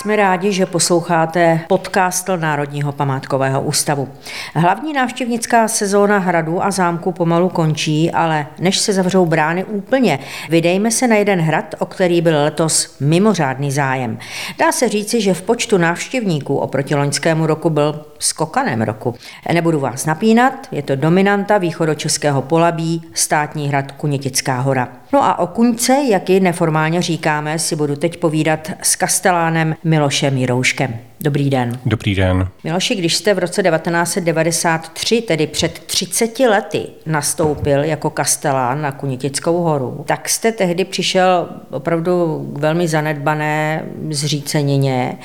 Jsme rádi, že posloucháte podcast Národního památkového ústavu. Hlavní návštěvnická sezóna hradu a zámku pomalu končí, ale než se zavřou brány úplně, vydejme se na jeden hrad, o který byl letos mimořádný zájem. Dá se říci, že v počtu návštěvníků oproti loňskému roku byl skokanem roku. Nebudu vás napínat, je to dominanta východočeského polabí, státní hrad Kunětická hora. No a o Kuňce, jak ji neformálně říkáme, si budu teď povídat s kastelánem Milošem Jirouškem. Dobrý den. Dobrý den. Miloši, když jste v roce 1993, tedy před 30 lety, nastoupil jako kastelán na Kunitickou horu, tak jste tehdy přišel opravdu k velmi zanedbané zřícenině.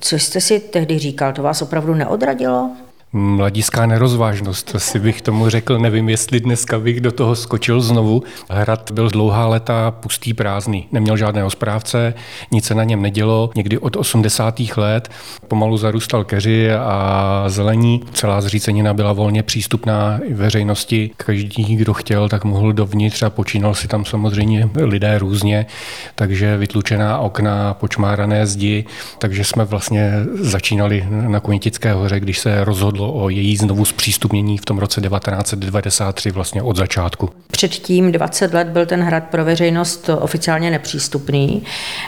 Co jste si tehdy říkal? To vás opravdu neodradilo? Mladiská nerozvážnost, si bych tomu řekl. Nevím, jestli dneska bych do toho skočil znovu. Hrad byl dlouhá léta pustý prázdný. Neměl žádného správce, nic se na něm nedělo. Někdy od 80. let pomalu zarůstal keři a zelení. Celá zřícenina byla volně přístupná veřejnosti. Každý, kdo chtěl, tak mohl dovnitř a počínal si tam samozřejmě lidé různě. Takže vytlučená okna, počmárané zdi. Takže jsme vlastně začínali na Kunitické hoře, když se rozhodlo o její znovu zpřístupnění v tom roce 1993 vlastně od začátku. Předtím 20 let byl ten hrad pro veřejnost oficiálně nepřístupný,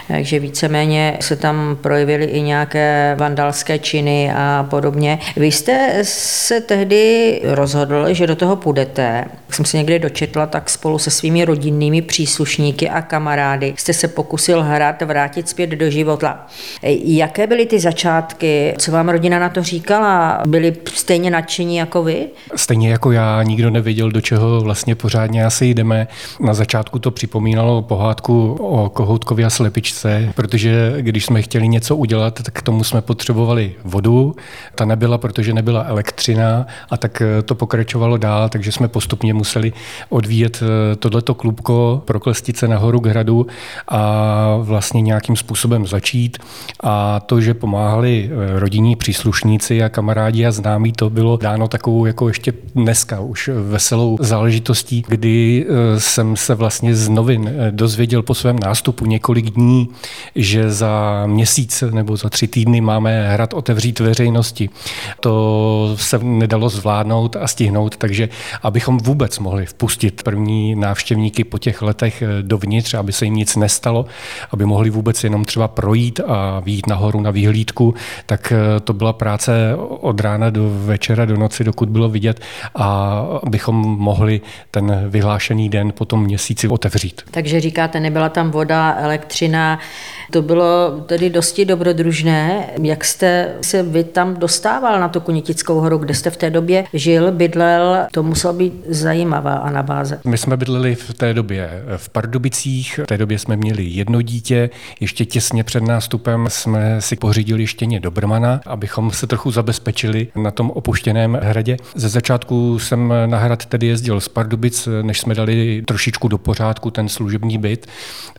takže víceméně se tam projevily i nějaké vandalské činy a podobně. Vy jste se tehdy rozhodl, že do toho půjdete. Jak jsem se někdy dočetla, tak spolu se svými rodinnými příslušníky a kamarády jste se pokusil hrad vrátit zpět do života. Jaké byly ty začátky? Co vám rodina na to říkala? Byli stejně nadšení jako vy? Stejně jako já, nikdo nevěděl, do čeho vlastně pořádně asi jdeme. Na začátku to připomínalo pohádku o kohoutkovi a slepičce, protože když jsme chtěli něco udělat, tak k tomu jsme potřebovali vodu. Ta nebyla, protože nebyla elektřina a tak eh, to pokračovalo dál, takže jsme postupně museli odvíjet eh, tohleto klubko, proklestit se nahoru k hradu a vlastně nějakým způsobem začít. A to, že pomáhali eh, rodinní příslušníci a kamarádi a známí, známý, to bylo dáno takovou jako ještě dneska už veselou záležitostí, kdy eh, jsem se vlastně z novin eh, dozvěděl po svém nástupu několik dní, že za měsíc nebo za tři týdny máme hrad otevřít veřejnosti. To se nedalo zvládnout a stihnout, takže abychom vůbec mohli vpustit první návštěvníky po těch letech eh, dovnitř, aby se jim nic nestalo, aby mohli vůbec jenom třeba projít a výjít nahoru na výhlídku, tak to byla práce od rána do večera do noci, dokud bylo vidět a abychom mohli ten vyhlášený den po tom měsíci otevřít. Takže říkáte, nebyla tam voda, elektřina, to bylo tedy dosti dobrodružné. Jak jste se vy tam dostával na tu Kunitickou horu, kde jste v té době žil, bydlel, to muselo být zajímavá anabáze. My jsme bydleli v té době v Pardubicích, v té době jsme měli jedno dítě, ještě těsně před nástupem jsme si pořídili štěně Dobrmana, abychom se trochu zabezpečili na tom opuštěném hradě. Ze začátku jsem na hrad tedy jezdil z Pardubic, než jsme dali trošičku do pořádku ten služební byt,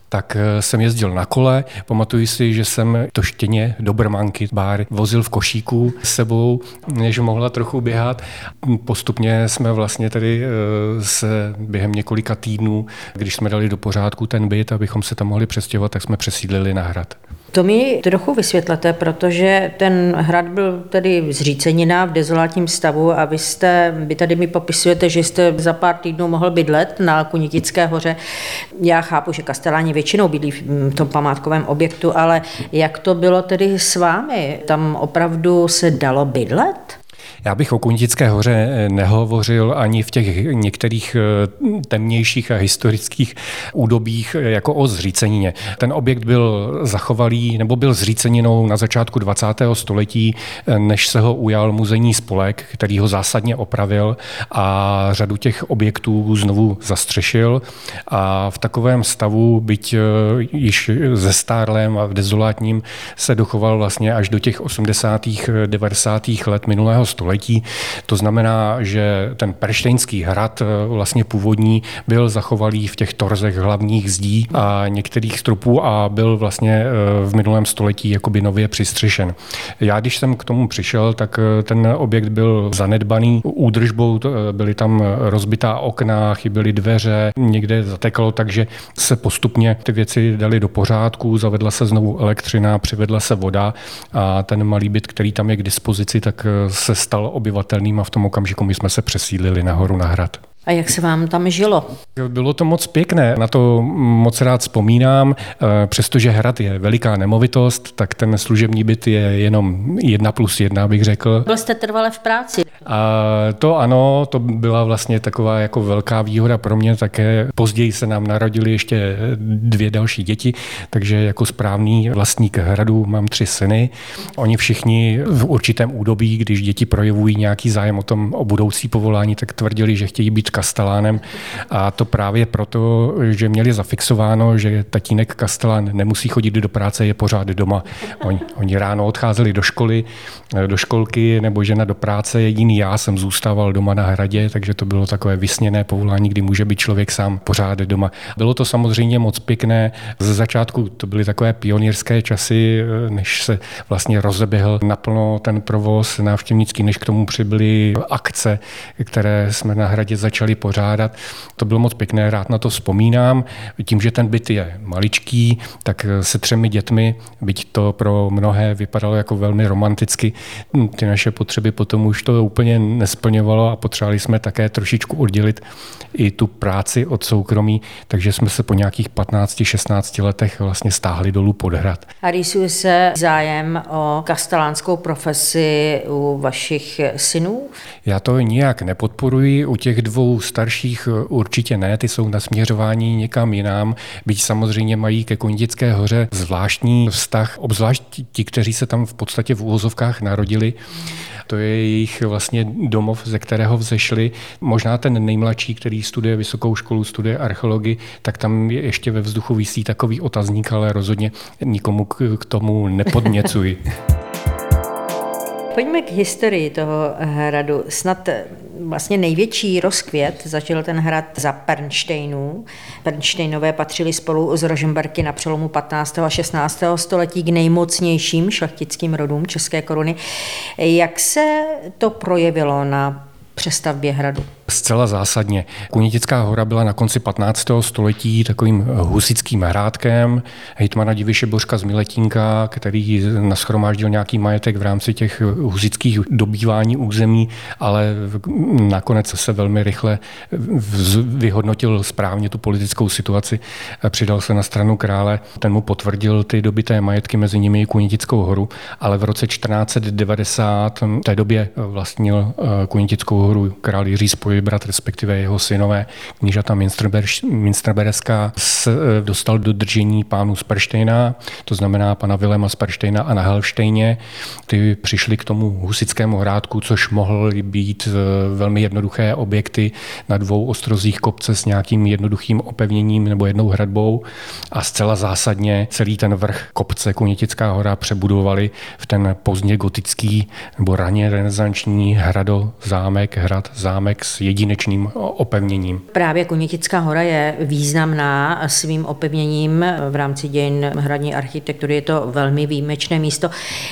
tak jsem jezdil na kole. Pamatuji si, že jsem to štěně Dobrmanky bár vozil v košíku s sebou, než mohla trochu běhat. Postupně jsme vlastně tedy eh, se během několika týdnů, když jsme dali do pořádku ten byt, abychom se tam mohli přestěhovat, tak jsme přesídlili na hrad. To mi trochu vysvětlete, protože ten hrad byl tedy zřícenina v dezolátním stavu a vy jste, vy tady mi popisujete, že jste za pár týdnů mohl bydlet na Kunitické hoře. Já chápu, že kasteláni většinou bydlí v tom památkovém objektu, ale jak to bylo tedy s vámi? Tam opravdu se dalo bydlet? Já bych o Kunitické hoře eh, nehovořil ani v těch některých eh, temnějších a historických údobích eh, jako o zřícenině. Ten objekt byl zachovalý nebo byl zříceninou na začátku 20. století, než se ho ujal muzejní spolek, který ho zásadně opravil a řadu těch objektů znovu zastřešil. A v takovém stavu, byť již ze stárlém a v dezolátním, se dochoval vlastně až do těch 80. 90. let minulého století století. To znamená, že ten perštejnský hrad vlastně původní byl zachovalý v těch torzech hlavních zdí a některých stropů a byl vlastně v minulém století jakoby nově přistřešen. Já, když jsem k tomu přišel, tak ten objekt byl zanedbaný údržbou, byly tam rozbitá okna, chyběly dveře, někde zateklo, takže se postupně ty věci dali do pořádku, zavedla se znovu elektřina, přivedla se voda a ten malý byt, který tam je k dispozici, tak se stal obyvatelným a v tom okamžiku my jsme se přesídlili nahoru na hrad. A jak se vám tam žilo? Bylo to moc pěkné, na to moc rád vzpomínám. Eh, přestože hrad je veliká nemovitost, tak ten služební byt je jenom jedna plus jedna, bych řekl. Byl jste trvale v práci? A to ano, to byla vlastně taková jako velká výhoda pro mě také. Později se nám narodili ještě dvě další děti, takže jako správný vlastník hradu mám tři syny. Oni všichni v určitém údobí, když děti projevují nějaký zájem o tom, o budoucí povolání, tak tvrdili, že chtějí být kastelánem. A to právě proto, že měli zafixováno, že tatínek kastelán nemusí chodit do práce, je pořád doma. Oni, oni ráno odcházeli do školy, do školky nebo žena do práce, jediný já jsem zůstával doma na hradě, takže to bylo takové vysněné povolání, kdy může být člověk sám pořád doma. Bylo to samozřejmě moc pěkné. Ze začátku to byly takové pionýrské časy, než se vlastně rozeběhl naplno ten provoz návštěvnický, než k tomu přibyly akce, které jsme na hradě začali začali pořádat. To bylo moc pěkné, rád na to vzpomínám. Tím, že ten byt je maličký, tak se třemi dětmi, byť to pro mnohé vypadalo jako velmi romanticky, ty naše potřeby potom už to úplně nesplňovalo a potřebovali jsme také trošičku oddělit i tu práci od soukromí, takže jsme se po nějakých 15-16 letech vlastně stáhli dolů pod hrad. A rýsuje se zájem o kastelánskou profesi u vašich synů? Já to nijak nepodporuji. U těch dvou starších určitě ne, ty jsou nasměřování někam jinam, byť samozřejmě mají ke Konitické hoře zvláštní vztah, obzvlášť ti, kteří se tam v podstatě v úvozovkách narodili. To je jejich vlastně domov, ze kterého vzešli. Možná ten nejmladší, který studuje vysokou školu, studuje archeologii, tak tam je ještě ve vzduchu vysí takový otazník, ale rozhodně nikomu k tomu nepodněcuji. Pojďme k historii toho hradu. Snad vlastně největší rozkvět zažil ten hrad za Pernštejnů. Pernštejnové patřili spolu s Rožemberky na přelomu 15. a 16. století k nejmocnějším šlechtickým rodům České koruny. Jak se to projevilo na přestavbě hradu? Zcela zásadně. Kunitická hora byla na konci 15. století takovým husickým hrádkem hejtmana Diviše Božka z Miletínka, který naschromáždil nějaký majetek v rámci těch husických dobývání území, ale nakonec se velmi rychle vyhodnotil správně tu politickou situaci, přidal se na stranu krále, ten mu potvrdil ty dobité majetky, mezi nimi i Kunitickou horu, ale v roce 1490 v té době vlastnil eh, Kunitickou horu král Jiří Spoj vybrat, respektive jeho synové, knížata Minsterbereská, eh, dostal do držení pánu z Perštejna, to znamená pana Vilema z Perštejna a na Helštejně. Ty přišli k tomu husickému hrádku, což mohly být eh, velmi jednoduché objekty na dvou ostrozích kopce s nějakým jednoduchým opevněním nebo jednou hradbou a zcela zásadně celý ten vrch kopce Kunětická hora přebudovali v ten pozdně gotický nebo raně renesanční hrado, zámek, hrad, zámek s jedinečným opevněním. Právě Kunětická hora je významná svým opevněním v rámci dějin hradní architektury. Je to velmi výjimečné místo.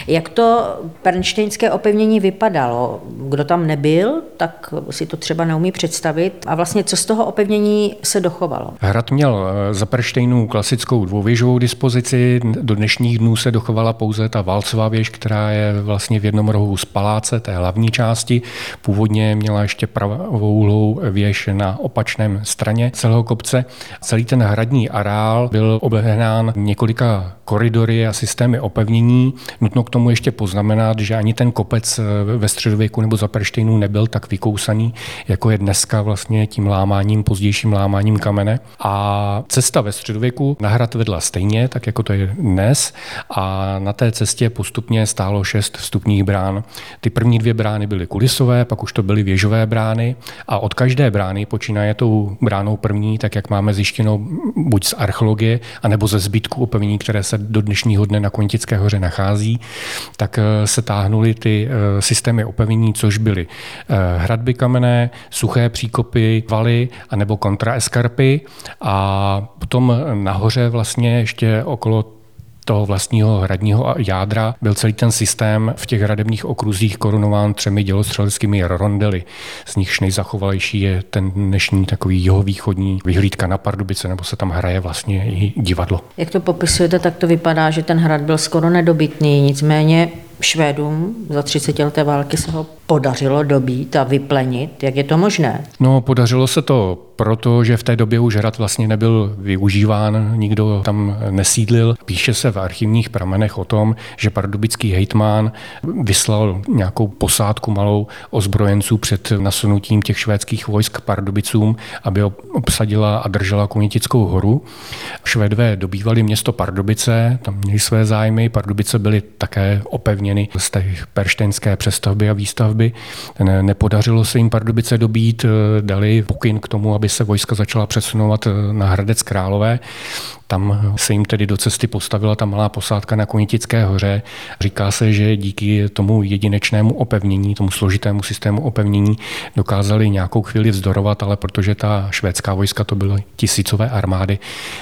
Jak to pernštejnské opevnění vypadalo? Kdo tam nebyl, tak si to třeba neumí představit. A vlastně co z toho opevnění se dochovalo? Hrad měl eh, za Perštejnu klasickou dvouvěžovou dispozici. Do dnešních dnů se dochovala pouze ta válcová věž, která je vlastně v jednom rohu z paláce, té hlavní části. Původně měla ještě pravou dvouhlou věž na opačném straně celého kopce. Celý ten hradní areál byl obehnán několika koridory a systémy opevnění. Nutno k tomu ještě poznamenat, že ani ten kopec ve středověku nebo za Perštejnu nebyl tak vykousaný, jako je dneska vlastně tím lámáním, pozdějším lámáním kamene. A cesta ve středověku na hrad vedla stejně, tak jako to je dnes. A na té cestě postupně stálo šest vstupních brán. Ty první dvě brány byly kulisové, pak už to byly věžové brány A od každé brány počínaje tou bránou první, tak jak máme zjištěno buď z archeologie, anebo ze zbytku opevnění, které se do dnešního dne na Kontické hoře nachází, tak se táhnuly ty systémy opevnění, což byly hradby kamenné, suché příkopy, valy anebo kontraeskarpy. A potom nahoře vlastně ještě okolo toho vlastního hradního jádra byl celý ten systém v těch hradebních okruzích korunován třemi dělostřeleckými rondely. Z nichž nejzachovalejší je ten dnešní takový jihovýchodní vyhlídka na Pardubice, nebo se tam hraje vlastně i divadlo. Jak to popisujete, tak to vypadá, že ten hrad byl skoro nedobytný, nicméně Švédům za 30 leté války se ho podařilo dobít a vyplenit. Jak je to možné? No, podařilo se to proto, že v té době už hrad vlastně nebyl využíván, nikdo tam nesídlil. Píše se v archivních pramenech o tom, že pardubický hejtmán vyslal nějakou posádku malou ozbrojenců před nasunutím těch švédských vojsk k Pardubicům, aby obsadila a držela Kunitickou horu. Švédové dobývali město Pardubice, tam měli své zájmy, Pardubice byly také opevněny z té perštejnské přestavby a výstavby. Nepodařilo se jim Pardubice dobít, dali pokyn k tomu, aby se vojska začala přesunovat na Hradec Králové. Tam se jim tedy do cesty postavila ta malá posádka na Konitické hoře. Říká se, že díky tomu jedinečnému opevnění, tomu složitému systému opevnění dokázali nějakou chvíli vzdorovat, ale protože ta švédská vojska to byly tisícové armády,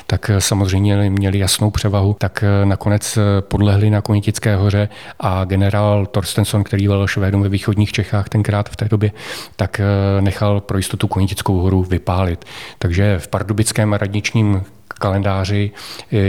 tak samozřejmě měli jasnou převahu, tak nakonec podlehli na Konitické hoře a generál Torstensson, který byl Švédům ve východních Čechách tenkrát v té době, tak nechal pro jistotu Konitickou horu vypálit. Takže v pardubickém radničním kalendáři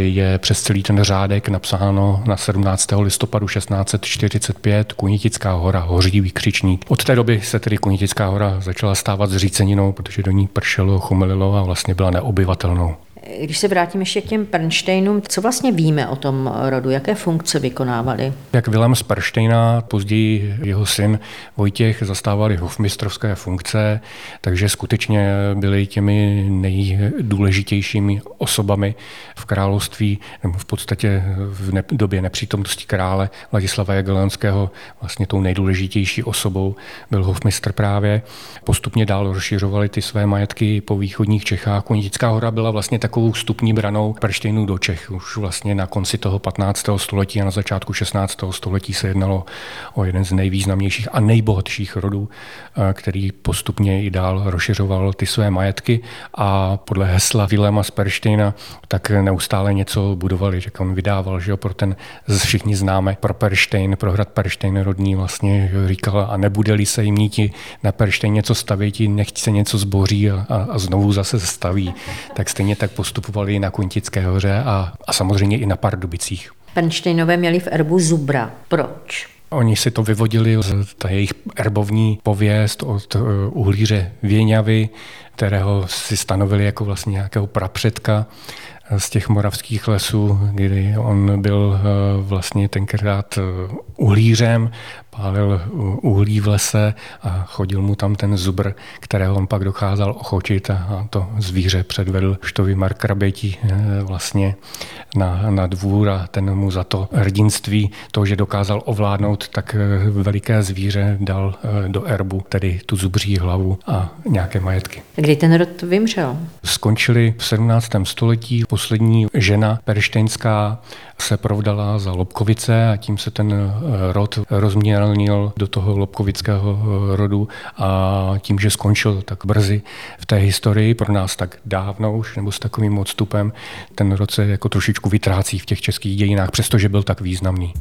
je přes celý ten řádek napsáno na 17. listopadu 1645 Kunitická hora, hoří vykřičník. Od té doby se tedy Kunitická hora začala stávat zříceninou, protože do ní pršelo, chumelilo a vlastně byla neobyvatelnou. Když se vrátím ještě k těm Pernštejnům, co vlastně víme o tom rodu, jaké funkce vykonávali? Jak Vilém z Pernštejna, později jeho syn Vojtěch zastávali hofmistrovské funkce, takže skutečně byli těmi nejdůležitějšími osobami v království, nebo v podstatě v ne- době nepřítomnosti krále Vladislava Jagelonského vlastně tou nejdůležitější osobou byl hofmistr právě. Postupně dál rozšiřovali ty své majetky po východních Čechách. Kunitická hora byla vlastně takovou takovou vstupní branou Perštejnů do Čech. Už vlastně na konci toho 15. století a na začátku 16. století se jednalo o jeden z nejvýznamnějších a nejbohatších rodů, eh, který postupně i dál rozšiřoval ty své majetky a podle hesla Vilema z Perštejna tak neustále něco budovali, že on vydával, že jo, pro ten, všichni známe, pro Perštejn, pro hrad Perštejn rodní vlastně že říkal, a nebude-li se jim níti na Perštejn něco stavět, nechť se něco zboří a, a, a znovu zase staví. Tak stejně tak postupovali na Kuntické hoře a, a samozřejmě i na Pardubicích. Pernštejnové měli v erbu zubra. Proč? Oni si to vyvodili z ta jejich erbovní pověst od eh, uhlíře Věňavy, kterého si stanovili jako vlastně nějakého prapředka z těch moravských lesů, kdy on byl eh, vlastně tenkrát eh, uhlířem, pálil uhlí v lese a chodil mu tam ten zubr, kterého on pak dokázal ochočit a to zvíře předvedl štový Mark Kraběti eh, vlastně na, na dvůr a ten mu za to hrdinství, to, že dokázal ovládnout tak veliké zvíře, dal do erbu, tedy tu zubří hlavu a nějaké majetky. Kdy ten rod vymřel? Skončili v 17. století poslední žena perštejnská se provdala za Lobkovice a tím se ten eh, rod rozmělnil do toho lobkovického eh, rodu a tím, že skončil tak brzy v té historii, pro nás tak dávno už, nebo s takovým odstupem, ten rod se jako trošičku vytrácí v těch českých dějinách, přestože byl tak významný.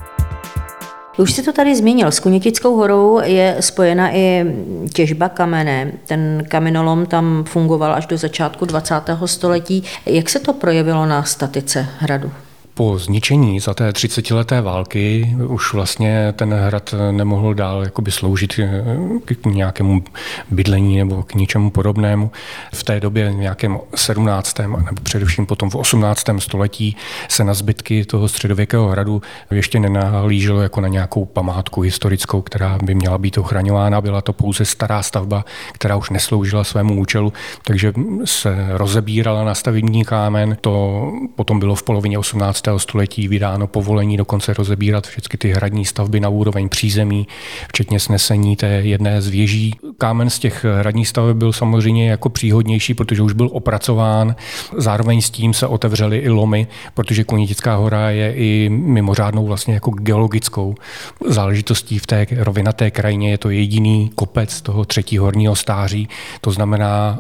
Už jsi to tady zmínil, s Kunětickou horou je spojena i těžba kamene. Ten kamenolom tam fungoval až do začátku 20. století. Jak se to projevilo na statice hradu? Po zničení za té 30-leté války už vlastně ten hrad nemohl dál jakoby sloužit k nějakému bydlení nebo k ničemu podobnému. V té době v nějakém 17. nebo především potom v 18. století se na zbytky toho středověkého hradu ještě nenahlíželo jako na nějakou památku historickou, která by měla být ochraňována. Byla to pouze stará stavba, která už nesloužila svému účelu, takže se rozebírala na stavební kámen. To potom bylo v polovině 18 století vydáno povolení dokonce rozebírat všechny ty hradní stavby na úroveň přízemí, včetně snesení té jedné z věží. Kámen z těch hradních staveb byl samozřejmě jako příhodnější, protože už byl opracován. Zároveň s tím se otevřely i lomy, protože Kunitická hora je i mimořádnou vlastně jako geologickou záležitostí v té rovinaté krajině. Je to jediný kopec toho třetí horního stáří, to znamená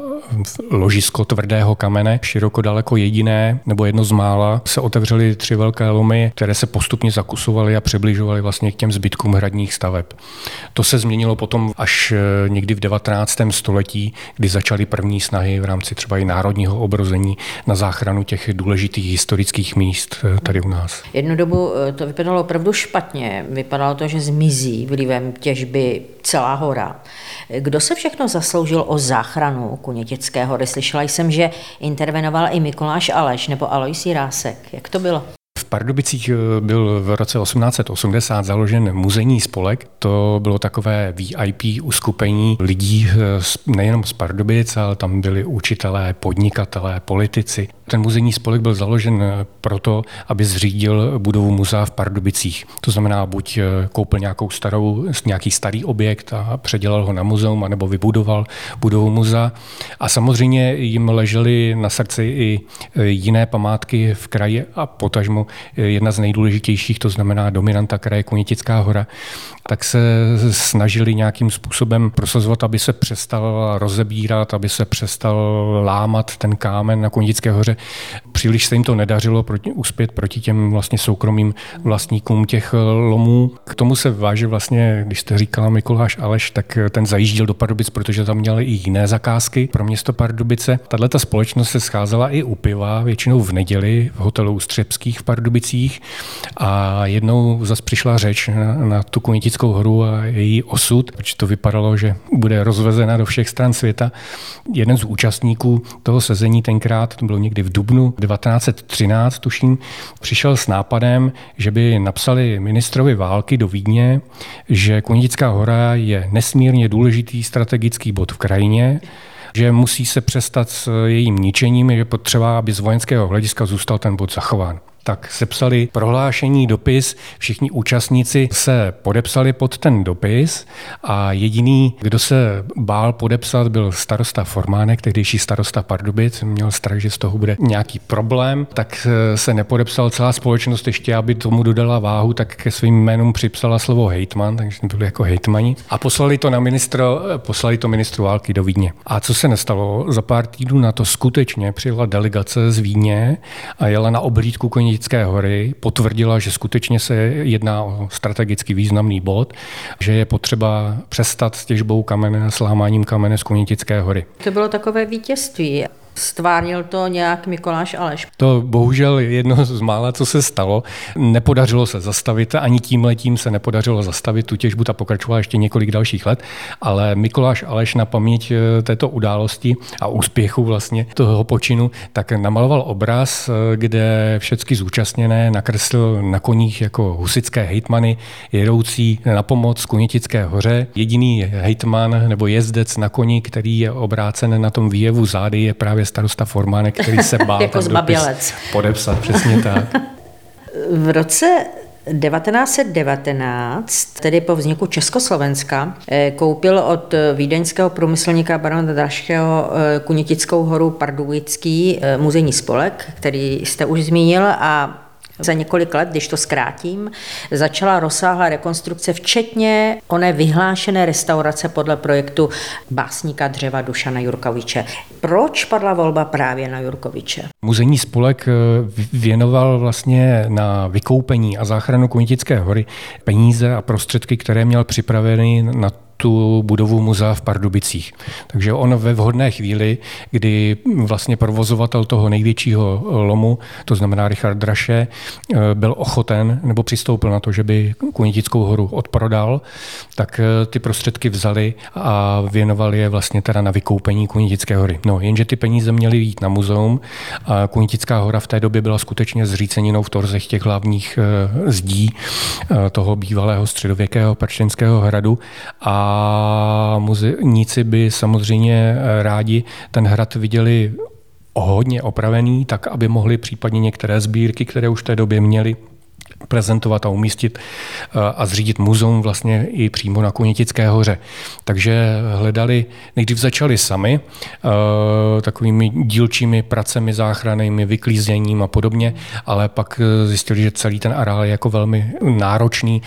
ložisko tvrdého kamene, široko daleko jediné, nebo jedno z mála, se otevřely tři velké lomy, které se postupně zakusovaly a přibližovaly vlastně k těm zbytkům hradních staveb. To se změnilo potom až eh, někdy v 19. století, kdy začaly první snahy v rámci třeba i národního obrození na záchranu těch důležitých historických míst eh, tady u nás. Jednu dobu eh, to vypadalo opravdu špatně. Vypadalo to, že zmizí vlivem těžby celá hora. Kdo se všechno zasloužil o záchranu Kunětické hory? Slyšela jsem, že intervenoval i Mikuláš Aleš nebo Alois Jirásek. Jak to bylo? V Pardubicích eh, byl v roce 1880 založen muzejní spolek. To bylo takové VIP uskupení lidí eh, nejenom z Pardubic, ale tam byli učitelé, podnikatelé, politici. Ten muzejní spolek byl založen eh, proto, aby zřídil budovu muzea v Pardubicích. To znamená, buď koupil nějakou starou, nějaký starý objekt a předělal ho na muzeum, anebo vybudoval budovu muzea. A samozřejmě jim ležely na srdci i jiné památky v kraji a potažmo jedna z nejdůležitějších, to znamená dominanta kraje Kunětická hora, tak se snažili nějakým způsobem prosazovat, aby se přestal rozebírat, aby se přestal lámat ten kámen na Kunitické hoře. Příliš se jim to nedařilo proti, uspět proti těm vlastně soukromým vlastníkům těch lomů. K tomu se váže vlastně, když jste říkala Mikuláš Aleš, tak ten zajížděl do Pardubic, protože tam měli i jiné zakázky pro město Pardubice. Tahle ta společnost se scházela i u piva, většinou v neděli v hotelu Střebských v Pardubicích a jednou zase přišla řeč na, na tu Kunitickou horu a její osud, protože to vypadalo, že bude rozvezena do všech stran světa. Jeden z účastníků toho sezení tenkrát, to bylo někdy v Dubnu 1913, tuším, přišel s nápadem, že by napsali ministrovi války do Vídně, že Kunická hora je nesmírně důležitý strategický bod v krajině, že musí se přestat s jejím ničením, je potřeba, aby z vojenského hlediska zůstal ten bod zachován tak sepsali prohlášení, dopis, všichni účastníci se podepsali pod ten dopis a jediný, kdo se bál podepsat, byl starosta Formánek, tehdejší starosta Pardubic, měl strach, že z toho bude nějaký problém, tak se nepodepsal. Celá společnost ještě, aby tomu dodala váhu, tak ke svým jménům připsala slovo hejtman, takže byli jako hejtmani. A poslali to na ministro, poslali to ministru války do Vídně. A co se nestalo? Za pár týdnů na to skutečně přijela delegace z Vídně a jela na oblídku koní Kunistické hory potvrdila, že skutečně se jedná o strategicky významný bod, že je potřeba přestat s těžbou kamene, s lámáním kamene z Kunitické hory. To bylo takové vítězství. Stvárnil to nějak Mikoláš Aleš? To bohužel jedno z mála, co se stalo. Nepodařilo se zastavit, ani tím letím se nepodařilo zastavit tu těžbu, ta pokračovala ještě několik dalších let, ale Mikoláš Aleš na paměť eh, této události a úspěchu vlastně toho počinu, tak namaloval obraz, eh, kde všechny zúčastněné nakreslil na koních jako husické hejtmany jedoucí na pomoc Kunitické hoře. Jediný hejtman nebo jezdec na koni, který je obrácen na tom výjevu zády, je právě starosta Formánek, který se bál jako zbabělec. podepsat, přesně tak. v roce 1919, tedy po vzniku Československa, eh, koupil od vídeňského průmyslníka barona Draškého eh, Kunitickou horu Pardubický eh, muzejní spolek, který jste už zmínil a za několik let, když to zkrátím, začala rozsáhlá rekonstrukce, včetně oné vyhlášené restaurace podle projektu básníka dřeva Dušana Jurkoviče. Proč padla volba právě na Jurkoviče? Muzejní spolek eh, věnoval vlastně na vykoupení a záchranu Kunitické hory peníze a prostředky, které měl připraveny na tu budovu muzea v Pardubicích. Takže on ve vhodné chvíli, kdy vlastně provozovatel toho největšího lomu, to znamená Richard Draše, eh, byl ochoten nebo přistoupil na to, že by Kunitickou horu odprodal, tak eh, ty prostředky vzali a věnovali je vlastně teda na vykoupení Kunitické hory. No, jenže ty peníze měly jít na muzeum a Kunitická hora v té době byla skutečně zříceninou v torzech těch hlavních eh, zdí toho bývalého středověkého Perštinského hradu a a muzejníci by samozřejmě rádi ten hrad viděli hodně opravený, tak aby mohli případně některé sbírky, které už v té době měli, prezentovat a umístit eh, a zřídit muzeum vlastně i přímo na Kunitické hoře. Takže hledali, nejdřív začali sami eh, takovými dílčími pracemi záchrannými, vyklízením a podobně, ale pak eh, zjistili, že celý ten areál je jako velmi náročný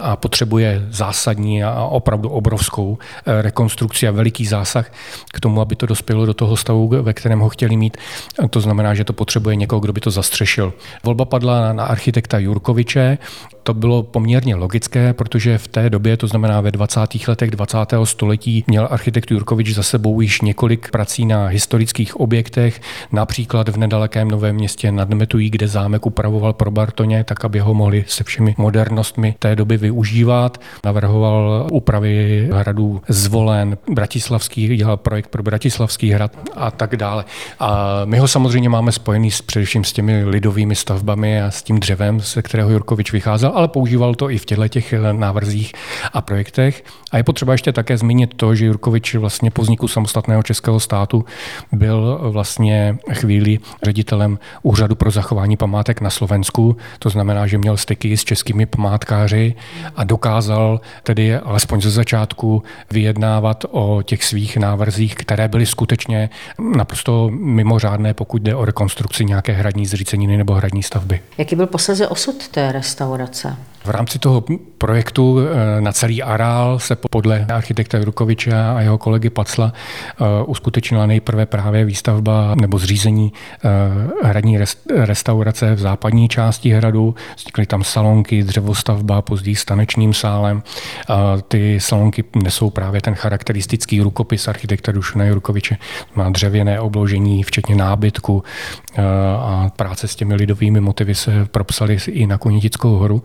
a potřebuje zásadní a opravdu obrovskou rekonstrukci a veliký zásah k tomu, aby to dospělo do toho stavu, ve kterém ho chtěli mít. To znamená, že to potřebuje někoho, kdo by to zastřešil. Volba padla na architekta architekta Jurkoviče. To bylo poměrně logické, protože v té době, to znamená ve 20. letech 20. století, měl architekt Jurkovič za sebou již několik prací na historických objektech, například v nedalekém Novém městě nad Metují, kde zámek upravoval pro Bartoně, tak aby ho mohli se všemi modernostmi té doby využívat. Navrhoval úpravy hradů zvolen, Bratislavský, dělal projekt pro Bratislavský hrad a tak dále. A my ho samozřejmě máme spojený s, především s těmi lidovými stavbami a s tím dřevem, ze kterého Jurkovič vycházel, ale používal to i v těchto těch eh, návrzích a projektech. A je potřeba ještě také zmínit to, že Jurkovič vlastně po vzniku samostatného českého státu byl vlastně chvíli ředitelem Úřadu pro zachování památek na Slovensku. To znamená, že měl styky s českými památkáři a dokázal tedy alespoň ze začátku vyjednávat o těch svých návrzích, které byly skutečně naprosto mimořádné, pokud jde o rekonstrukci nějaké hradní zříceniny nebo hradní stavby. Jaký byl posledně osud té restaurace? V rámci toho projektu eh, na celý areál se podle architekta Rukoviče a jeho kolegy Pacla eh, uskutečnila nejprve právě výstavba nebo zřízení eh, hradní restaurace v západní části hradu. Vznikly tam salonky, dřevostavba, později s tanečním sálem. Ty salonky nesou právě ten charakteristický rukopis architekta Dušana Jurkoviče. Má dřevěné obložení, včetně nábytku a práce s těmi lidovými motivy se propsaly i na Konitickou horu.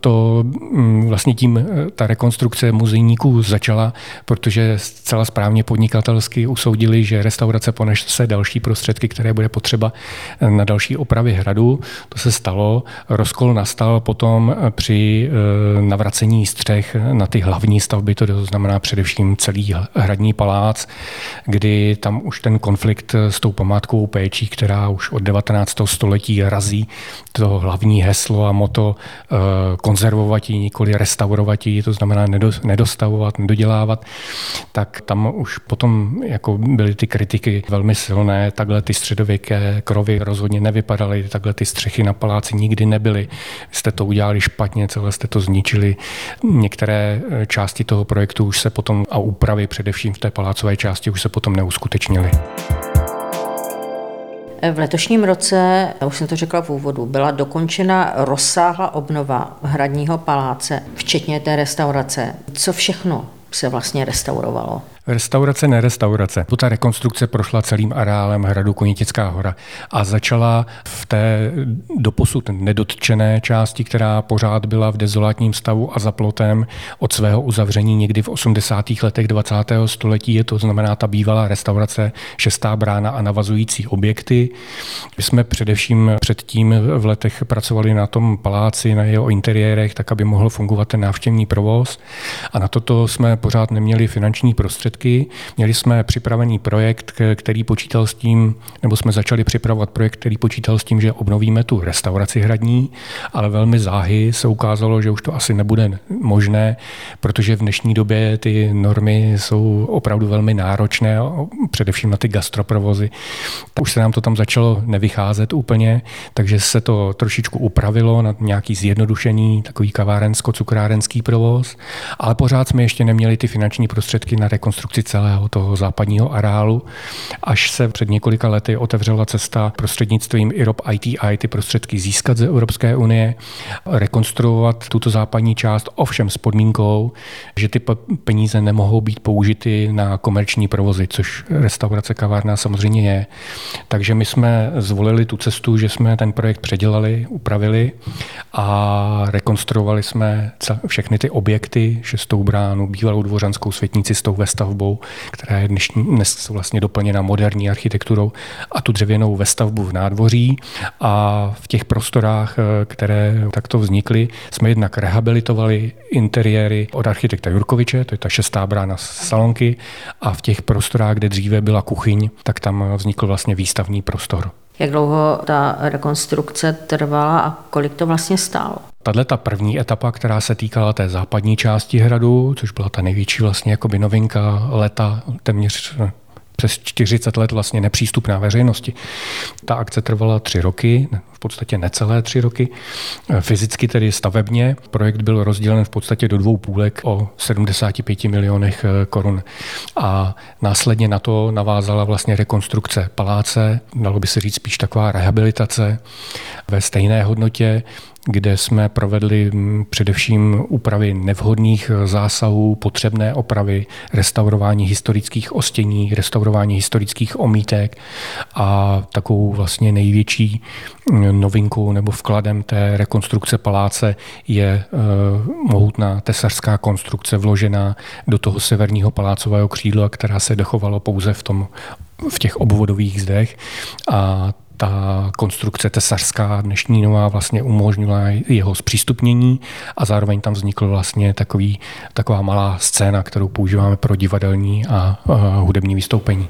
To mm, vlastně tím eh, ta rekonstrukce muzejníků začala, protože zcela správně podnikatelsky usoudili, že restaurace ponese další prostředky, které bude potřeba eh, na další opravy hradu. To se stalo. Rozkol nastal potom eh, při navracení střech na ty hlavní stavby, to znamená především celý hradní palác, kdy tam už ten konflikt s tou památkovou péčí, která už od 19. století razí to hlavní heslo a moto konzervovat ji, nikoli restaurovat ji, to znamená nedostavovat, nedodělávat, tak tam už potom jako byly ty kritiky velmi silné. Takhle ty středověké krovy rozhodně nevypadaly, takhle ty střechy na paláci nikdy nebyly. Jste to udělali špatně, celé jste to zničili. Některé eh, části toho projektu už se potom a úpravy především v té palácové části už se potom neuskutečnily. V letošním roce, už jsem to řekla v úvodu, byla dokončena rozsáhlá obnova hradního paláce, včetně té restaurace. Co všechno se vlastně restaurovalo? Restaurace, nerestaurace. Ta rekonstrukce prošla celým areálem hradu Konitická hora a začala v té doposud nedotčené části, která pořád byla v dezolátním stavu a za plotem od svého uzavření někdy v 80. letech 20. století. Je to znamená ta bývalá restaurace Šestá brána a navazující objekty. My jsme především předtím v letech pracovali na tom paláci, na jeho interiérech, tak aby mohl fungovat ten návštěvní provoz. A na toto jsme pořád neměli finanční prostředky prostředky. Měli jsme připravený projekt, který počítal s tím, nebo jsme začali připravovat projekt, který počítal s tím, že obnovíme tu restauraci hradní, ale velmi záhy se ukázalo, že už to asi nebude možné, protože v dnešní době ty normy jsou opravdu velmi náročné, především na ty gastroprovozy. Už se nám to tam začalo nevycházet úplně, takže se to trošičku upravilo na nějaký zjednodušený takový kavárensko-cukrárenský provoz, ale pořád jsme ještě neměli ty finanční prostředky na rekonstrukci rekonstrukci celého toho západního areálu, až se před několika lety otevřela cesta prostřednictvím IROP ITI ty prostředky získat ze Evropské unie, rekonstruovat tuto západní část, ovšem s podmínkou, že ty peníze nemohou být použity na komerční provozy, což restaurace kavárna samozřejmě je. Takže my jsme zvolili tu cestu, že jsme ten projekt předělali, upravili a rekonstruovali jsme všechny ty objekty, šestou bránu, bývalou dvořanskou světnici s tou vestavbou stavbou, která je dnešní, dnes vlastně doplněna moderní architekturou a tu dřevěnou vestavbu v nádvoří. A v těch prostorách, které takto vznikly, jsme jednak rehabilitovali interiéry od architekta Jurkoviče, to je ta šestá brána salonky, a v těch prostorách, kde dříve byla kuchyň, tak tam vznikl vlastně výstavní prostor. Jak dlouho ta rekonstrukce trvala a kolik to vlastně stálo? Tahle ta první etapa, která se týkala té západní části hradu, což byla ta největší vlastně jakoby novinka leta, téměř přes 40 let vlastně nepřístupná veřejnosti. Ta akce trvala tři roky, v podstatě necelé tři roky. Fyzicky tedy stavebně. Projekt byl rozdělen v podstatě do dvou půlek o 75 milionech eh, korun. A následně na to navázala vlastně rekonstrukce paláce, dalo by se říct spíš taková rehabilitace ve stejné hodnotě kde jsme provedli mm, především úpravy nevhodných eh, zásahů, potřebné opravy, restaurování historických ostění, restaurování historických omítek a takovou vlastně největší mm, novinkou nebo vkladem té rekonstrukce paláce je uh, mohutná tesařská konstrukce vložená do toho severního palácového křídla, která se dochovalo pouze v tom v těch obvodových zdech. A ta konstrukce tesařská dnešní nová vlastně umožnila jeho zpřístupnění a zároveň tam vznikl vlastně takový, taková malá scéna, kterou používáme pro divadelní a, a hudební vystoupení.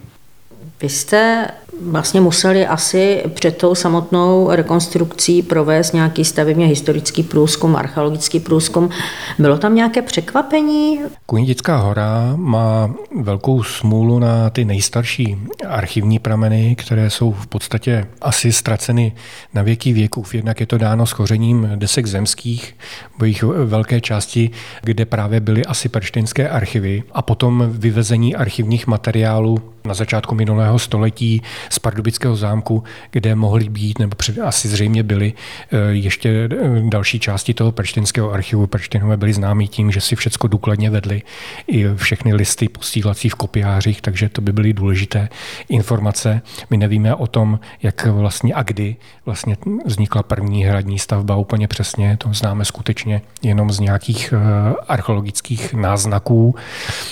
Vy jste vlastně museli asi před tou samotnou rekonstrukcí provést nějaký stavebně historický průzkum, archeologický průzkum. Bylo tam nějaké překvapení? Kunětická hora má velkou smůlu na ty nejstarší archivní prameny, které jsou v podstatě asi ztraceny na věky věků. Jednak je to dáno schořením desek zemských, bo jich velké části, kde právě byly asi perštinské archivy a potom vyvezení archivních materiálů na začátku minulého století z Pardubického zámku, kde mohly být, nebo před, asi zřejmě byly, eh, ještě eh, další části toho perštinského archivu. Perštinové byli známí tím, že si všechno důkladně vedli, i všechny listy posílací v kopiářích, takže to by byly důležité informace. My nevíme o tom, jak vlastně a kdy vlastně vznikla první hradní stavba úplně přesně, to známe skutečně jenom z nějakých eh, archeologických náznaků.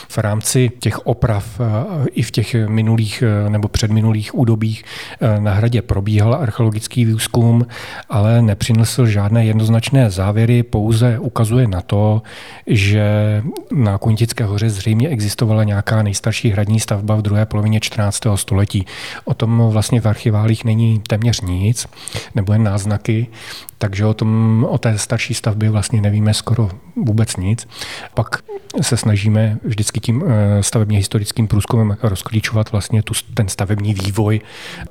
V rámci těch oprav i v těch minulých nebo předminulých údobích eh, na hradě probíhal archeologický výzkum, ale nepřinesl žádné jednoznačné závěry, pouze ukazuje na to, že na Kuntické hoře zřejmě existovala nějaká nejstarší hradní stavba v druhé polovině 14. století. O tom vlastně v archiválích není téměř nic, nebo jen náznaky takže o, tom, o té starší stavbě vlastně nevíme skoro vůbec nic. Pak se snažíme vždycky tím eh, stavebně historickým průzkumem rozklíčovat vlastně tu, ten stavební vývoj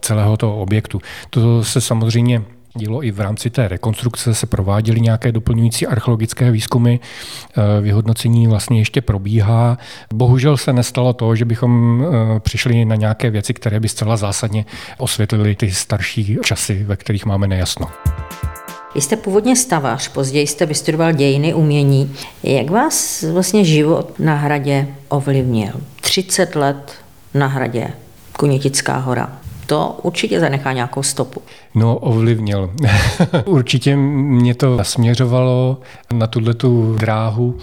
celého toho objektu. To se samozřejmě dělo i v rámci té rekonstrukce, se prováděly nějaké doplňující archeologické výzkumy, eh, vyhodnocení vlastně ještě probíhá. Bohužel se nestalo to, že bychom eh, přišli na nějaké věci, které by zcela zásadně osvětlily ty starší časy, ve kterých máme nejasno. Jste původně stavař, později jste vystudoval dějiny umění. Jak vás vlastně život na hradě ovlivnil? 30 let na hradě Kunětická hora. To určitě zanechá nějakou stopu. No, ovlivnil. určitě mě to nasměřovalo na tuhle tu dráhu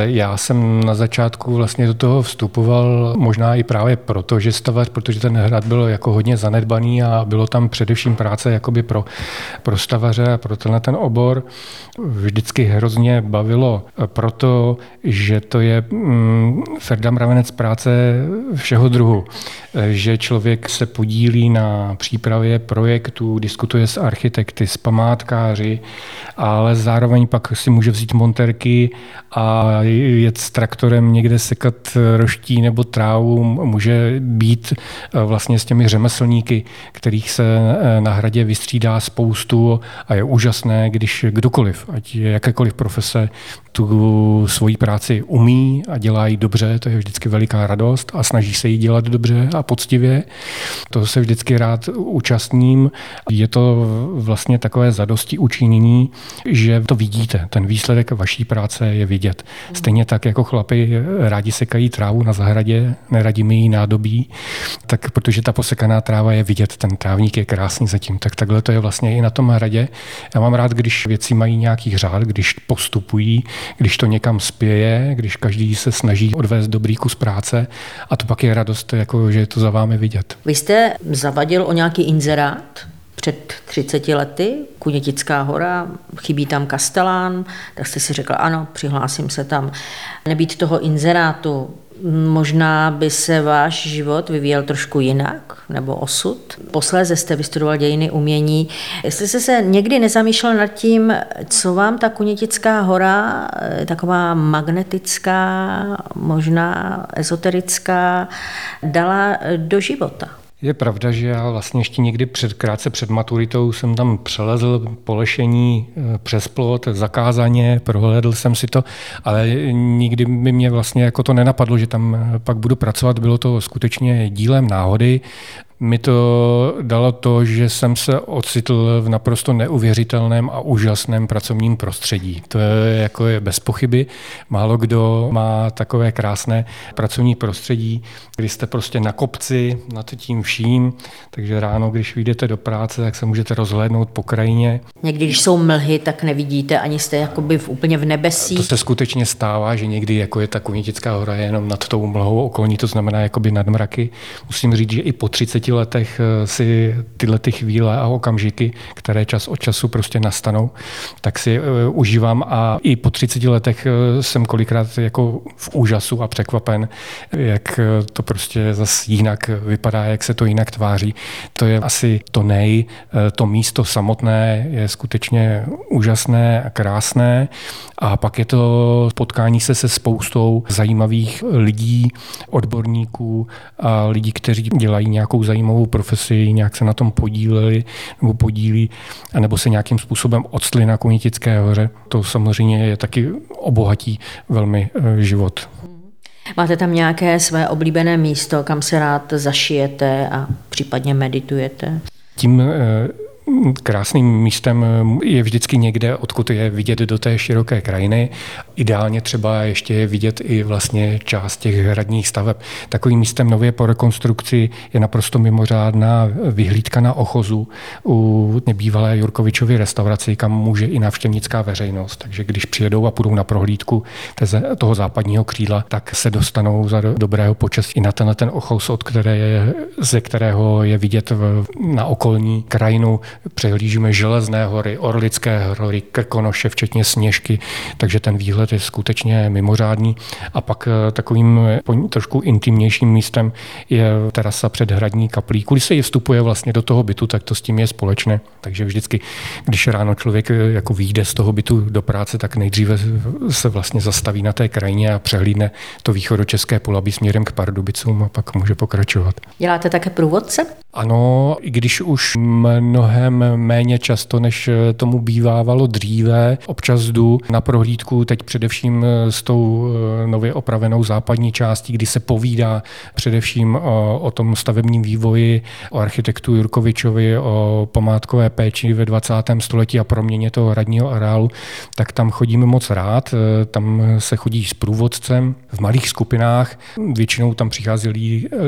já jsem na začátku vlastně do toho vstupoval možná i právě proto, že stavař, protože ten hrad byl jako hodně zanedbaný a bylo tam především práce jakoby pro, pro stavaře a pro tenhle ten obor. Vždycky hrozně bavilo proto, že to je mm, Ferdam Ravenec práce všeho druhu. Že člověk se podílí na přípravě projektů, diskutuje s architekty, s památkáři, ale zároveň pak si může vzít monterky a jet s traktorem někde sekat roští nebo trávu, může být eh, vlastně s těmi řemeslníky, kterých se eh, na hradě vystřídá spoustu a je úžasné, když kdokoliv, ať je jakékoliv profese, tu svoji práci umí a dělá ji dobře, to je vždycky veliká radost a snaží se ji dělat dobře a poctivě. To se vždycky rád účastním. Je to vlastně takové zadosti učinění, že to vidíte. Ten výsledek vaší práce je vidět. Stejně tak jako chlapi rádi sekají trávu na zahradě, neradíme jí nádobí, tak protože ta posekaná tráva je vidět, ten trávník je krásný zatím, tak takhle to je vlastně i na tom hradě. Já mám rád, když věci mají nějaký řád, když postupují, když to někam spěje, když každý se snaží odvést dobrý kus práce a to pak je radost, jako, že je to za vámi vidět. Vy jste zavadil o nějaký inzerát před 30 lety, Kunětická hora, chybí tam kastelán, tak jste si řekl, ano, přihlásím se tam. Nebýt toho inzerátu, možná by se váš život vyvíjel trošku jinak, nebo osud. Posléze jste vystudoval dějiny umění. Jestli jste se někdy nezamýšlel nad tím, co vám ta Kunětická hora, taková magnetická, možná ezoterická, dala do života? Je pravda, že já vlastně ještě někdy před, krátce před maturitou jsem tam přelezl polešení eh, přes plot, zakázaně, prohlédl jsem si to, ale nikdy by mě vlastně jako to nenapadlo, že tam eh, pak budu pracovat. Bylo to skutečně dílem náhody mi to dalo to, že jsem se ocitl v naprosto neuvěřitelném a úžasném pracovním prostředí. To je jako je bez pochyby. Málo kdo má takové krásné pracovní prostředí, kdy jste prostě na kopci nad tím vším, takže ráno, když vyjdete do práce, tak se můžete rozhlédnout po krajině. Někdy, když jsou mlhy, tak nevidíte, ani jste jakoby v, úplně v nebesí. To se skutečně stává, že někdy jako je ta Kunitická hora jenom nad tou mlhou okolní, to znamená jakoby nad mraky. Musím říct, že i po 30 deseti letech eh, si tyhle ty chvíle a okamžiky, které čas od času prostě nastanou, tak si uh, užívám a i po 30 letech uh, jsem kolikrát jako v úžasu a překvapen, jak to prostě zase jinak vypadá, jak se to jinak tváří. To je asi to nej, to místo samotné je skutečně úžasné a krásné a pak je to potkání se se spoustou zajímavých lidí, odborníků a lidí, kteří dělají nějakou zajímavou zajímavou profesi, nějak se na tom podíleli nebo podílí, nebo se nějakým způsobem odstli na Kunitické hoře. To samozřejmě je taky obohatí velmi eh, život. Máte tam nějaké své oblíbené místo, kam se rád zašijete a případně meditujete? Tím eh, krásným místem je vždycky někde, odkud je vidět do té široké krajiny. Ideálně třeba ještě je vidět i vlastně část těch hradních staveb. Takovým místem nově po rekonstrukci je naprosto mimořádná vyhlídka na Ochozu u nebývalé Jurkovičovy restauraci, kam může i návštěvnická veřejnost. Takže když přijedou a půjdou na prohlídku toho západního křídla, tak se dostanou za dobrého počasí i na tenhle ten Ochos, od které je, ze kterého je vidět na okolní krajinu přehlížíme Železné hory, Orlické hory, Krkonoše, včetně Sněžky, takže ten výhled je skutečně mimořádný. A pak eh, takovým eh, trošku intimnějším místem je terasa před hradní kaplí. Když se ji vstupuje vlastně do toho bytu, tak to s tím je společné. Takže vždycky, když ráno člověk eh, jako vyjde z toho bytu do práce, tak nejdříve se vlastně zastaví na té krajině a přehlídne to východočeské polabí směrem k Pardubicům a pak může pokračovat. Děláte také průvodce? Ano, i když už mnohem méně často, než tomu bývávalo dříve. Občas jdu na prohlídku teď především s tou eh, nově opravenou západní částí, kdy se povídá především o, o tom stavebním vývoji, o architektu Jurkovičovi, o památkové péči ve 20. století a proměně toho hradního areálu, tak tam chodíme moc rád. Eh, tam se chodí s průvodcem v malých skupinách. Většinou tam přichází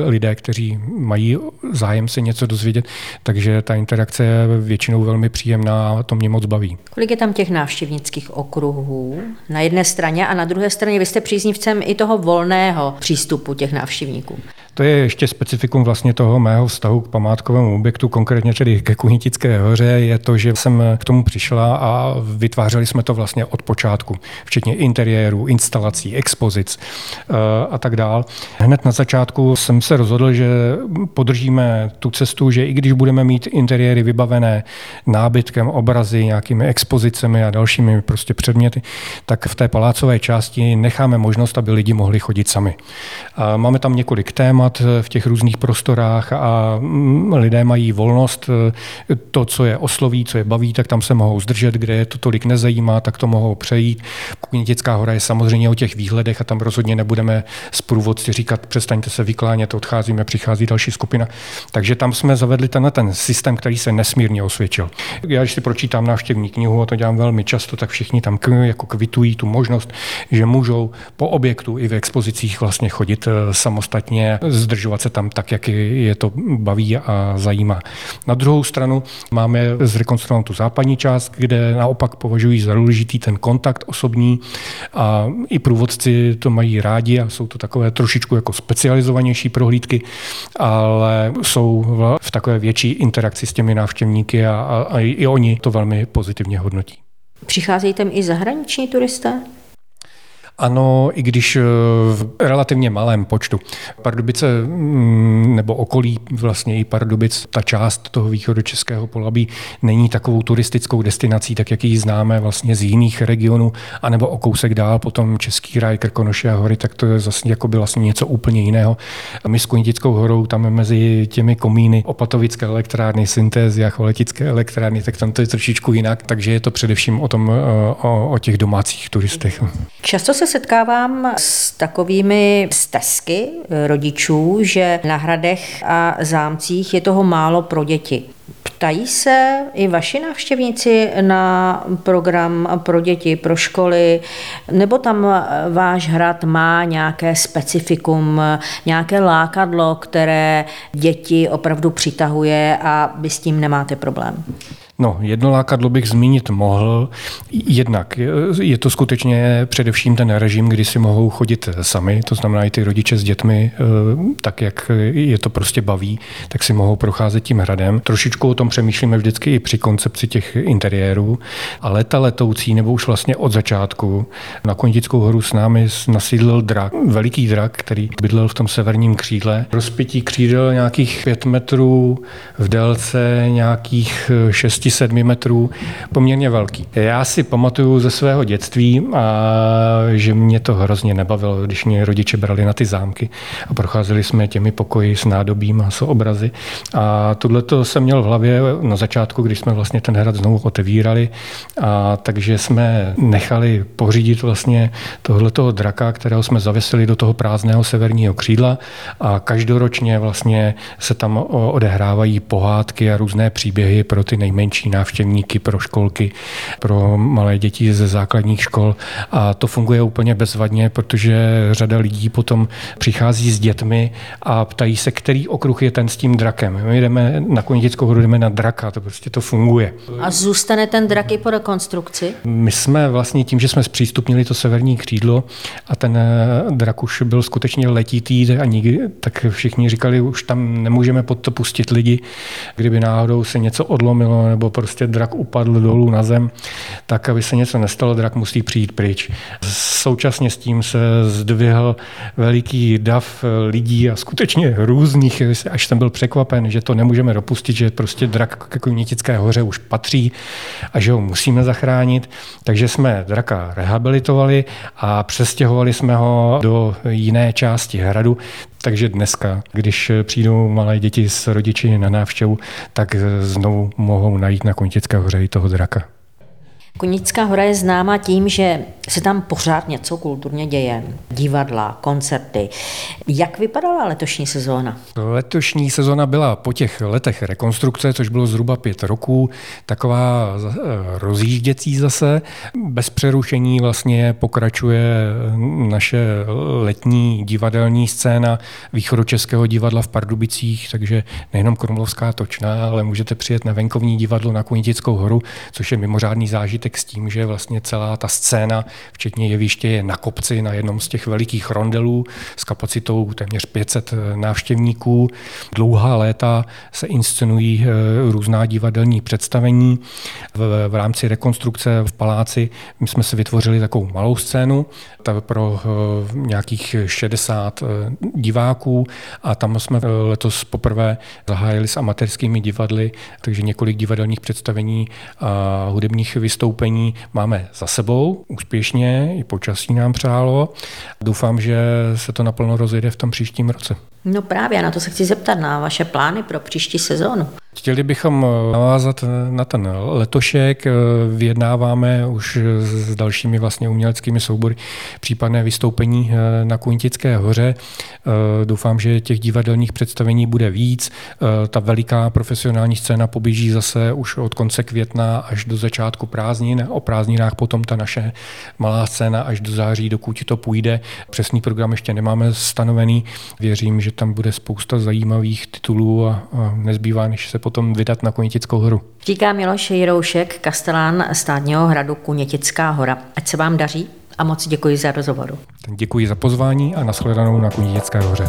lidé, kteří mají zájem se něco dozvědět, takže ta interakce je většinou velmi příjemná a to mě moc baví. Kolik je tam těch návštěvnických okruhů na jedné straně a na druhé straně vy jste příznivcem i toho volného přístupu těch návštěvníků? To je ještě specifikum vlastně toho mého vztahu k památkovému objektu, konkrétně tedy ke Kunitické hoře, je to, že jsem k tomu přišla a vytvářeli jsme to vlastně od počátku, včetně interiéru, instalací, expozic eh, a tak dál. Hned na začátku jsem se rozhodl, že podržíme tu cestu, že i když budeme mít interiéry vybavené nábytkem, obrazy, nějakými expozicemi a dalšími prostě předměty, tak v té palácové části necháme možnost, aby lidi mohli chodit sami. A máme tam několik témat, témat v těch různých prostorách a mm, lidé mají volnost. To, co je osloví, co je baví, tak tam se mohou zdržet, kde je to tolik nezajímá, tak to mohou přejít. Kunětická hora je samozřejmě o těch výhledech a tam rozhodně nebudeme z průvodci říkat, přestaňte se vyklánět, odcházíme, přichází další skupina. Takže tam jsme zavedli ten, ten systém, který se nesmírně osvědčil. Já, když si pročítám návštěvní knihu, a to dělám velmi často, tak všichni tam jako kvitují tu možnost, že můžou po objektu i v expozicích vlastně chodit eh, samostatně zdržovat se tam tak, jak je to baví a zajímá. Na druhou stranu máme zrekonstruovanou tu západní část, kde naopak považují za důležitý ten kontakt osobní a i průvodci to mají rádi a jsou to takové trošičku jako specializovanější prohlídky, ale jsou v takové větší interakci s těmi návštěvníky a, a, a i oni to velmi pozitivně hodnotí. Přicházejí tam i zahraniční turisté? Ano, i když eh, v relativně malém počtu. Pardubice mm, nebo okolí vlastně i Pardubic, ta část toho východočeského polabí není takovou turistickou destinací, tak jak ji známe vlastně z jiných regionů, anebo o kousek dál, potom Český ráj, Krkonoše a hory, tak to je zase jako by vlastně něco úplně jiného. A my s Kunitickou horou tam mezi těmi komíny opatovické elektrárny, syntézy a choletické elektrárny, tak tam to je trošičku jinak, takže je to především o, tom, eh, o, o těch domácích turistech. Často se setkávám s takovými stezky rodičů, že na hradech a zámcích je toho málo pro děti. Ptají se i vaši návštěvníci na program pro děti, pro školy, nebo tam váš hrad má nějaké specifikum, nějaké lákadlo, které děti opravdu přitahuje a vy s tím nemáte problém? No, jedno lákadlo bych zmínit mohl. Jednak je to skutečně především ten režim, kdy si mohou chodit sami, to znamená i ty rodiče s dětmi, eh, tak jak je to prostě baví, tak si mohou procházet tím hradem. Trošičku o tom přemýšlíme vždycky i při koncepci těch interiérů, ale ta letoucí, nebo už vlastně od začátku, na Konitickou horu s námi nasídlil drak, veliký drak, který bydlel v tom severním křídle. Rozpětí křídel nějakých pět metrů, v délce nějakých 6 6-7 metrů, poměrně velký. Já si pamatuju ze svého dětství, a že mě to hrozně nebavilo, když mě rodiče brali na ty zámky a procházeli jsme těmi pokoji s nádobím a s obrazy. A tohle to jsem měl v hlavě na začátku, když jsme vlastně ten hrad znovu otevírali, a takže jsme nechali pořídit vlastně tohletoho draka, kterého jsme zavesili do toho prázdného severního křídla a každoročně vlastně se tam odehrávají pohádky a různé příběhy pro ty nejmenší zahraniční návštěvníky pro školky, pro malé děti ze základních škol a to funguje úplně bezvadně, protože řada lidí potom přichází s dětmi a ptají se, který okruh je ten s tím drakem. My jdeme na Konětickou horu, jdeme na draka, to prostě to funguje. A zůstane ten drak i po rekonstrukci? My jsme vlastně tím, že jsme zpřístupnili to severní křídlo a ten eh, drak už byl skutečně letitý a nikdy, tak všichni říkali, už tam nemůžeme pod to pustit lidi, kdyby náhodou se něco odlomilo nebo prostě drak upadl dolů na zem, tak aby se něco nestalo, drak musí přijít pryč. Současně s tím se zdvihl veliký dav lidí a skutečně různých, až jsem byl překvapen, že to nemůžeme dopustit, že prostě drak k Kunitické hoře už patří a že ho musíme zachránit. Takže jsme draka rehabilitovali a přestěhovali jsme ho do jiné části hradu, takže dneska, když přijdou malé děti s rodiči na návštěvu, tak znovu mohou najít na Kontické hoře i toho draka. Konická hora je známa tím, že se tam pořád něco kulturně děje. Divadla, koncerty. Jak vypadala letošní sezóna? Letošní sezóna byla po těch letech rekonstrukce, což bylo zhruba pět roků, taková eh, rozjížděcí zase. Bez přerušení vlastně pokračuje naše letní divadelní scéna východočeského divadla v Pardubicích, takže nejenom Krumlovská točna, ale můžete přijet na venkovní divadlo na Kunitickou horu, což je mimořádný zážitek zážitek s tím, že vlastně celá ta scéna, včetně jeviště, je na kopci na jednom z těch velikých rondelů s kapacitou téměř 500 eh, návštěvníků. Dlouhá léta se inscenují eh, různá divadelní představení. V, v rámci rekonstrukce v paláci my jsme si vytvořili takovou malou scénu pro eh, nějakých 60 diváků a tam jsme letos poprvé zahájili s amatérskými divadly, takže několik divadelních představení a hudebních vystoupení vystoupení máme za sebou úspěšně, i počasí nám přálo. Doufám, že se to naplno rozjede v tom příštím roce. No právě, na to se chci zeptat na vaše plány pro příští sezónu. Chtěli bychom eh, navázat eh, na ten letošek, eh, vyjednáváme už s dalšími vlastně uměleckými soubory případné vystoupení na Kuntické hoře. Doufám, že těch divadelních představení bude víc. Ta veliká profesionální scéna poběží zase už od konce května až do začátku prázdnin. O prázdninách potom ta naše malá scéna až do září, dokud to půjde. Přesný program ještě nemáme stanovený. Věřím, že že tam bude spousta zajímavých titulů a, a nezbývá, než se potom vydat na Konětickou horu. Říká Miloš Jiroušek, kastelán státního hradu Kunětická hora. Ať se vám daří a moc děkuji za rozhovor. Děkuji za pozvání a nashledanou na Kunětické hoře.